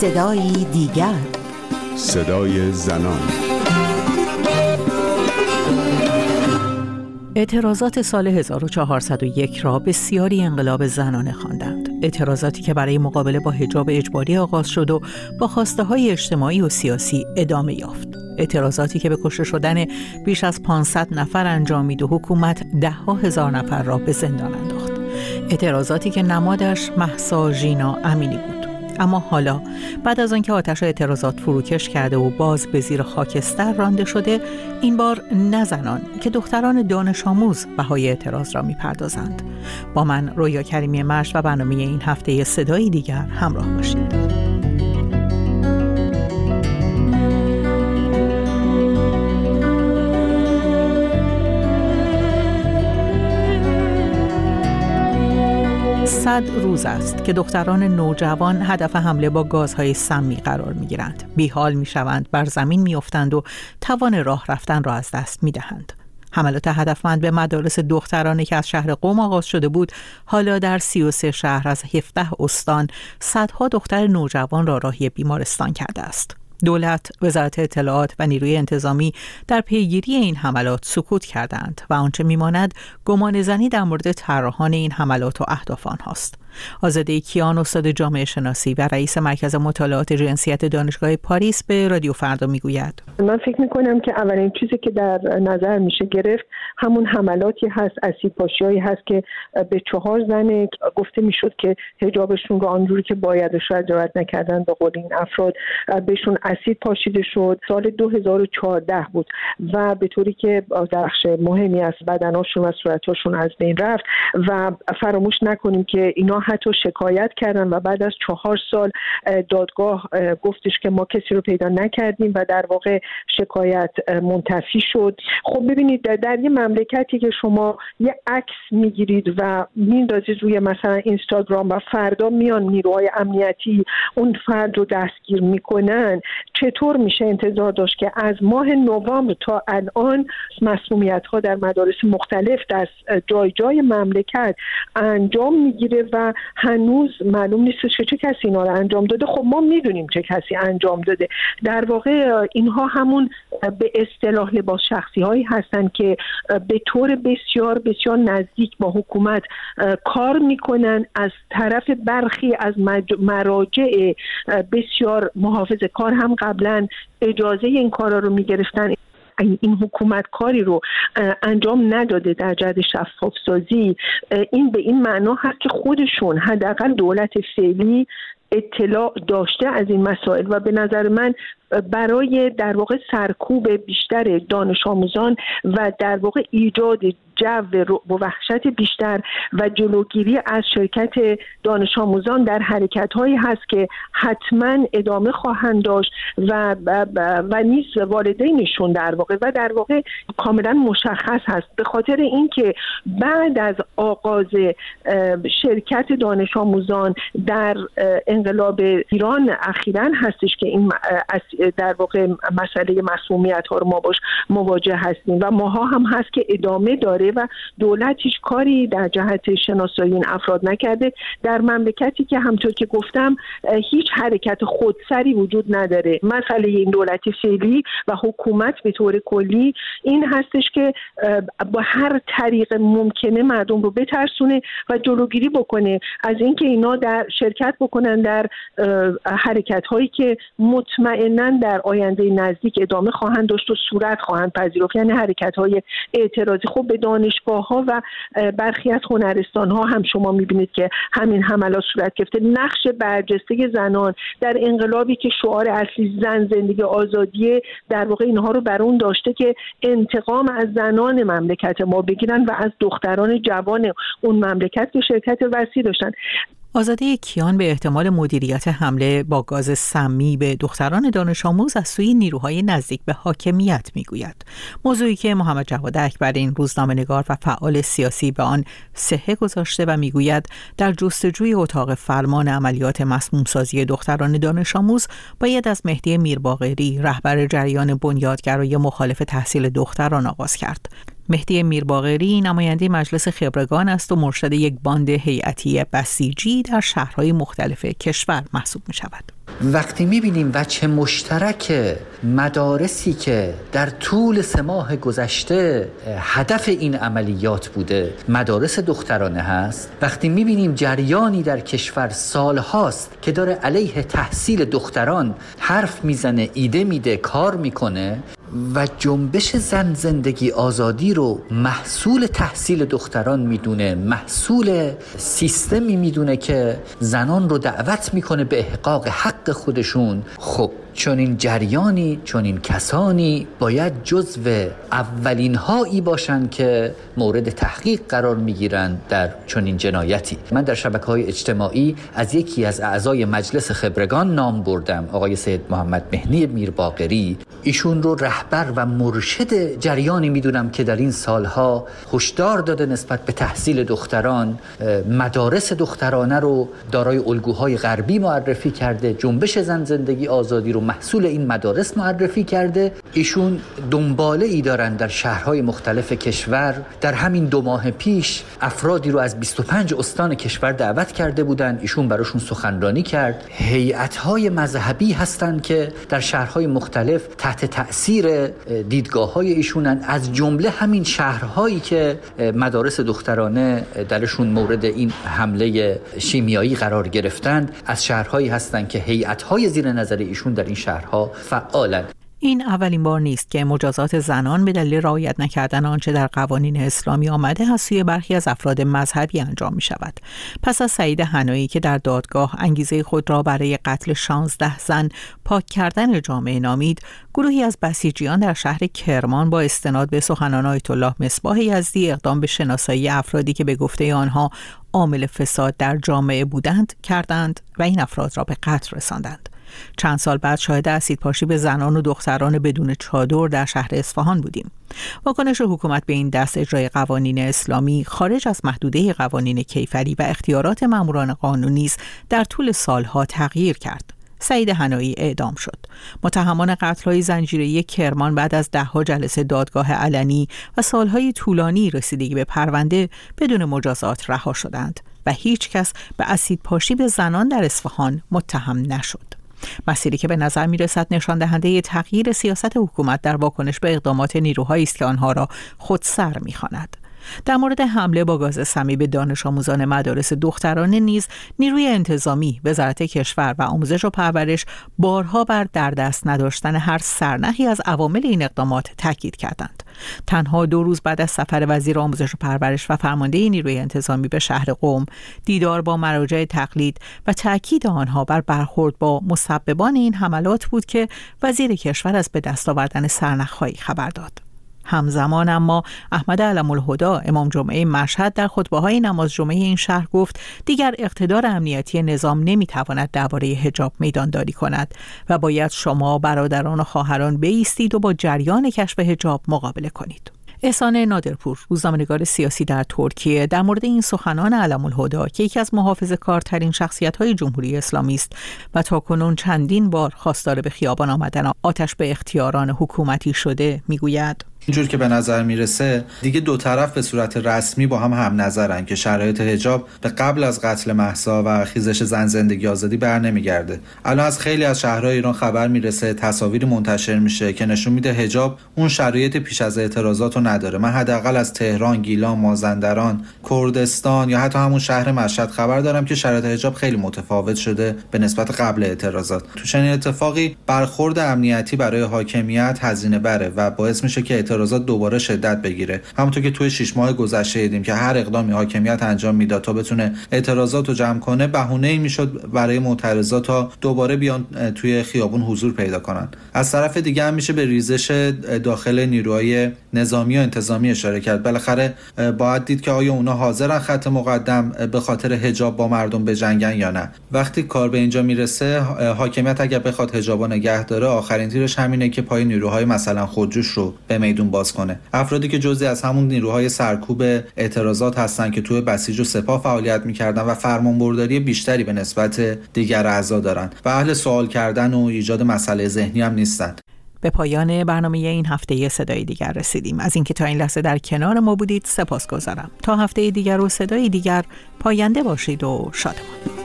صدایی دیگر صدای زنان اعتراضات سال 1401 را بسیاری انقلاب زنانه خواندند. اعتراضاتی که برای مقابله با حجاب اجباری آغاز شد و با خواسته های اجتماعی و سیاسی ادامه یافت. اعتراضاتی که به کشته شدن بیش از 500 نفر انجامید و حکومت ده ها هزار نفر را به زندان انداخت. اعتراضاتی که نمادش محسا ژینا امینی بود. اما حالا بعد از آنکه آتش اعتراضات فروکش کرده و باز به زیر خاکستر رانده شده این بار نه زنان که دختران دانش آموز بهای اعتراض را می‌پردازند. با من رویا کریمی مرش و برنامه این هفته صدایی دیگر همراه باشید. صد روز است که دختران نوجوان هدف حمله با گازهای سمی قرار می گیرند. بیحال می شوند، بر زمین می افتند و توان راه رفتن را از دست می دهند. حملات هدفمند به مدارس دخترانی که از شهر قوم آغاز شده بود حالا در 33 شهر از 17 استان صدها دختر نوجوان را راهی بیمارستان کرده است دولت، وزارت اطلاعات و نیروی انتظامی در پیگیری این حملات سکوت کردند و آنچه میماند گمان زنی در مورد طراحان این حملات و اهداف آنهاست. آزاده کیان استاد جامعه شناسی و رئیس مرکز مطالعات جنسیت دانشگاه پاریس به رادیو فردا می‌گوید. من فکر می‌کنم که اولین چیزی که در نظر میشه گرفت همون حملاتی هست اسید پاشیایی هست که به چهار زن گفته می‌شد که هجابشون رو آنجوری که باید شاید رعایت نکردن به قول این افراد بهشون اسید پاشیده شد. سال 2014 بود و به طوری که درخش مهمی از بدناشون و صورتاشون از بین رفت و فراموش نکنیم که اینا حتی شکایت کردن و بعد از چهار سال دادگاه گفتش که ما کسی رو پیدا نکردیم و در واقع شکایت منتفی شد. خب ببینید در یه مملکتی که شما یه عکس می‌گیرید و میندازید روی مثلا اینستاگرام و فردا میان نیروهای امنیتی اون فرد رو دستگیر می‌کنن چطور میشه انتظار داشت که از ماه نوامبر تا الان مسمومیت ها در مدارس مختلف در جای جای مملکت انجام می‌گیره و هنوز معلوم نیست که چه کسی اینا رو انجام داده. خب ما می‌دونیم چه کسی انجام داده. در واقع اینها همون به اصطلاح لباس شخصی هایی هستن که به طور بسیار بسیار نزدیک با حکومت کار می‌کنن. از طرف برخی از مراجع بسیار محافظ کار هم قبلا اجازه این کارا رو می‌گرفتن. این حکومت کاری رو انجام نداده در جهت شفاف سازی این به این معنا هست که خودشون حداقل دولت فعلی اطلاع داشته از این مسائل و به نظر من برای در واقع سرکوب بیشتر دانش آموزان و در واقع ایجاد جو و وحشت بیشتر و جلوگیری از شرکت دانش آموزان در حرکت هایی هست که حتما ادامه خواهند داشت و و نیز والدینشون در واقع و در واقع کاملا مشخص هست. به خاطر اینکه بعد از آغاز شرکت دانش آموزان در انقلاب ایران اخیرا هستش که این در واقع مسئله مسئولیت ها رو ما باش مواجه هستیم و ماها هم هست که ادامه داره و دولت هیچ کاری در جهت شناسایی این افراد نکرده. در مملکتی که همطور که گفتم هیچ حرکت خودسری وجود نداره. مسئله این دولت فعلی و حکومت به طور کلی این هستش که با هر طریق ممکنه مردم رو بترسونه و جلوگیری بکنه. از اینکه اینا در شرکت بکنن در حرکت هایی که مطمئنا در آینده نزدیک ادامه خواهند داشت و صورت خواهند پذیرفت. یعنی حرکت های اعتراضی. خب به دانشگاه ها و برخی از هنرستان ها هم شما می‌بینید که همین حملات صورت گرفته. نقش برجسته زنان در انقلابی که شعار اصلی زن زندگی آزادی در واقع اینها رو بر اون داشته که انتقام از زنان مملکت ما بگیرن و از دختران جوان اون مملکت که شرکت وسیع داشتن. آزاده کیان به احتمال مدیریت حمله با گاز سمی به دختران دانش آموز از سوی نیروهای نزدیک به حاکمیت می‌گوید. موضوعی که محمد جواد اکبر این روزنامه نگار و فعال سیاسی به آن سهه گذاشته و می‌گوید در جستجوی اتاق فرمان عملیات مسموم سازی دختران دانش آموز باید از مهدی میرباغری رهبر جریان بنیادگرای مخالف تحصیل دختران آغاز کرد. مهدی میرباغری نماینده مجلس خبرگان است و مرشد یک باند هیئتی بسیجی در شهرهای مختلف کشور محسوب می شود. وقتی می‌بینیم وچه مشترک مدارسی که در طول سه ماه گذشته هدف این عملیات بوده مدارس دخترانه هست وقتی می‌بینیم جریانی در کشور سال هاست که داره علیه تحصیل دختران حرف می‌زنه ایده میده کار می‌کنه و جنبش زن زندگی آزادی رو محصول تحصیل دختران می‌دونه محصول سیستمی می‌دونه که زنان رو دعوت می‌کنه به احقاق حق خودشون. خب چون این جریانی چون این کسانی باید جزو اولین هایی باشند که مورد تحقیق قرار می‌گیرند در چنین جنایتی. من در شبکه های اجتماعی از یکی از اعضای مجلس خبرگان نام بردم آقای سید محمد مهنی میرباقری. ایشون رو رهبر و مرشد جریانی می‌دونم که در این سالها هشدار داده نسبت به تحصیل دختران مدارس دخترانه رو دارای الگوهای غربی معرفی کرده جنبش زن زندگی آزادی رو محصول این مدارس معرفی کرده. ایشون دنباله ای دارن در شهرهای مختلف کشور. در همین دو ماه پیش افرادی رو از 25 استان کشور دعوت کرده بودن. ایشون براشون سخنرانی کرد. هیئت‌های مذهبی هستند که در شهرهای مختلف تحت تاثیر دیدگاه های ایشونن. از جمله همین شهرهایی که مدارس دخترانه درشون مورد این حمله شیمیایی قرار گرفتند از شهرهایی هستند که هیئت‌های زیر نظر ایشون در این شهرها فعالند این اولین بار نیست که مجازات زنان به دلیل رعایت نکردن آنچه در قوانین اسلامی آمده از سوی برخی از افراد مذهبی انجام می شود. پس از سعید هنایی که در دادگاه انگیزه خود را برای قتل 16 زن پاک کردن جامعه نامید، گروهی از بسیجیان در شهر کرمان با استناد به سخنان آیت الله مصباح یزدی اقدام به شناسایی افرادی که به گفته آنها عامل فساد در جامعه بودند کردند و این افراد را به قتل رساندند. چند سال بعد شاهد اسید پاشی به زنان و دختران بدون چادر در شهر اصفهان بودیم. واکنش حکومت به این دست اجرای قوانین اسلامی خارج از محدوده قوانین کیفری و اختیارات ماموران قانونی است در طول سالها تغییر کرد. سعید هنایی اعدام شد. متهمان قتلهای زنجیره کرمان بعد از دهها جلسه دادگاه علنی و سالهای طولانی رسیدگی به پرونده بدون مجازات رها شدند و هیچ کس به اسید پاشی به زنان در اصفهان متهم نشد. مسیری که به نظر می رسد نشان دهنده تغییر سیاست حکومت در واکنش به اقدامات نیروهایی است که آنها را خودسر می خاند. در مورد حمله با گاز سمی به دانش آموزان مدارس دخترانه نیز نیروی انتظامی وزارت کشور و آموزش و پرورش بارها بر در دست نداشتن هر سرنخی از عوامل این اقدامات تاکید کردند. تنها دو روز بعد از سفر وزیر آموزش و پرورش و فرمانده نیروی انتظامی به شهر قوم دیدار با مراجع تقلید و تاکید آنها بر برخورد با مسببان این حملات بود که وزیر کشور از به دست آوردن سرنخهایی خبر داد. همزمان اما احمد علم الهدا امام جمعه مشهد در خطبه های نماز جمعه این شهر گفت دیگر اقتدار امنیتی نظام نمی‌تواند درباره حجاب میدانداری کند و باید شما برادران و خواهران بیستید و با جریان کشف حجاب مقابله کنید. احسان نادرپور روزنامه‌نگار سیاسی در ترکیه در مورد این سخنان علم الهدا که یکی از محافظ کارترین شخصیت های جمهوری اسلامی است و تاکنون چندین بار خواستار به خیابان آمدن آتش به اختیاران حکومتی شده می‌گوید. اینجور که به نظر می‌رسه دیگه دو طرف به صورت رسمی با هم هم نظرن که شرایط حجاب به قبل از قتل محسا و خیزش زن زندگی آزادی بر نمیگرده. الان از خیلی از شهرهای ایران خبر می‌رسه تصاویری منتشر میشه که نشون میده حجاب اون شرایط پیش از اعتراضات رو نداره. من حداقل از تهران گیلان مازندران کردستان یا حتی همون شهر مشهد خبر دارم که شرایط حجاب خیلی متفاوت شده به نسبت قبل اعتراضات. تو چنین اتفاقی برخورد امنیتی برای حاکمیت هزینه بره و باعث میشه که اعتراضات دوباره شدت بگیره. همونطور که توی شش ماه گذشته دیدیم که هر اقدامی حاکمیت انجام می‌داد تا بتونه اعتراضات رو جمع کنه بهونه ای می‌شد برای معترضات تا دوباره بیان توی خیابون حضور پیدا کنن. از طرف دیگه هم میشه به ریزش داخل نیروهای نظامی و انتظامی اشاره کرد. بالاخره باید دید که آیا اونا حاضرن خط مقدم به خاطر حجاب با مردم به جنگن یا نه. وقتی کار به اینجا می‌رسه حاکمیت اگر بخواد حجابا نگه داره آخرین تیرش همینه که پای نیروهای مثلا خودجوش رو به میدون باز کنه. افرادی که جزی از همون نیروهای سرکوب اعتراضات هستن که توی بسیج و سپاه فعالیت می‌کردن و فرمانبرداری بیشتری به نسبت دیگر اعضا دارن و اهل سوال کردن و ایجاد مسئله ذهنی هم نیستند به پایان برنامه این هفته صدای دیگر رسیدیم. از اینکه تا این لحظه در کنار ما بودید سپاس گذارم تا هفته دیگر و صدای دیگر پاینده باشید و شادمان.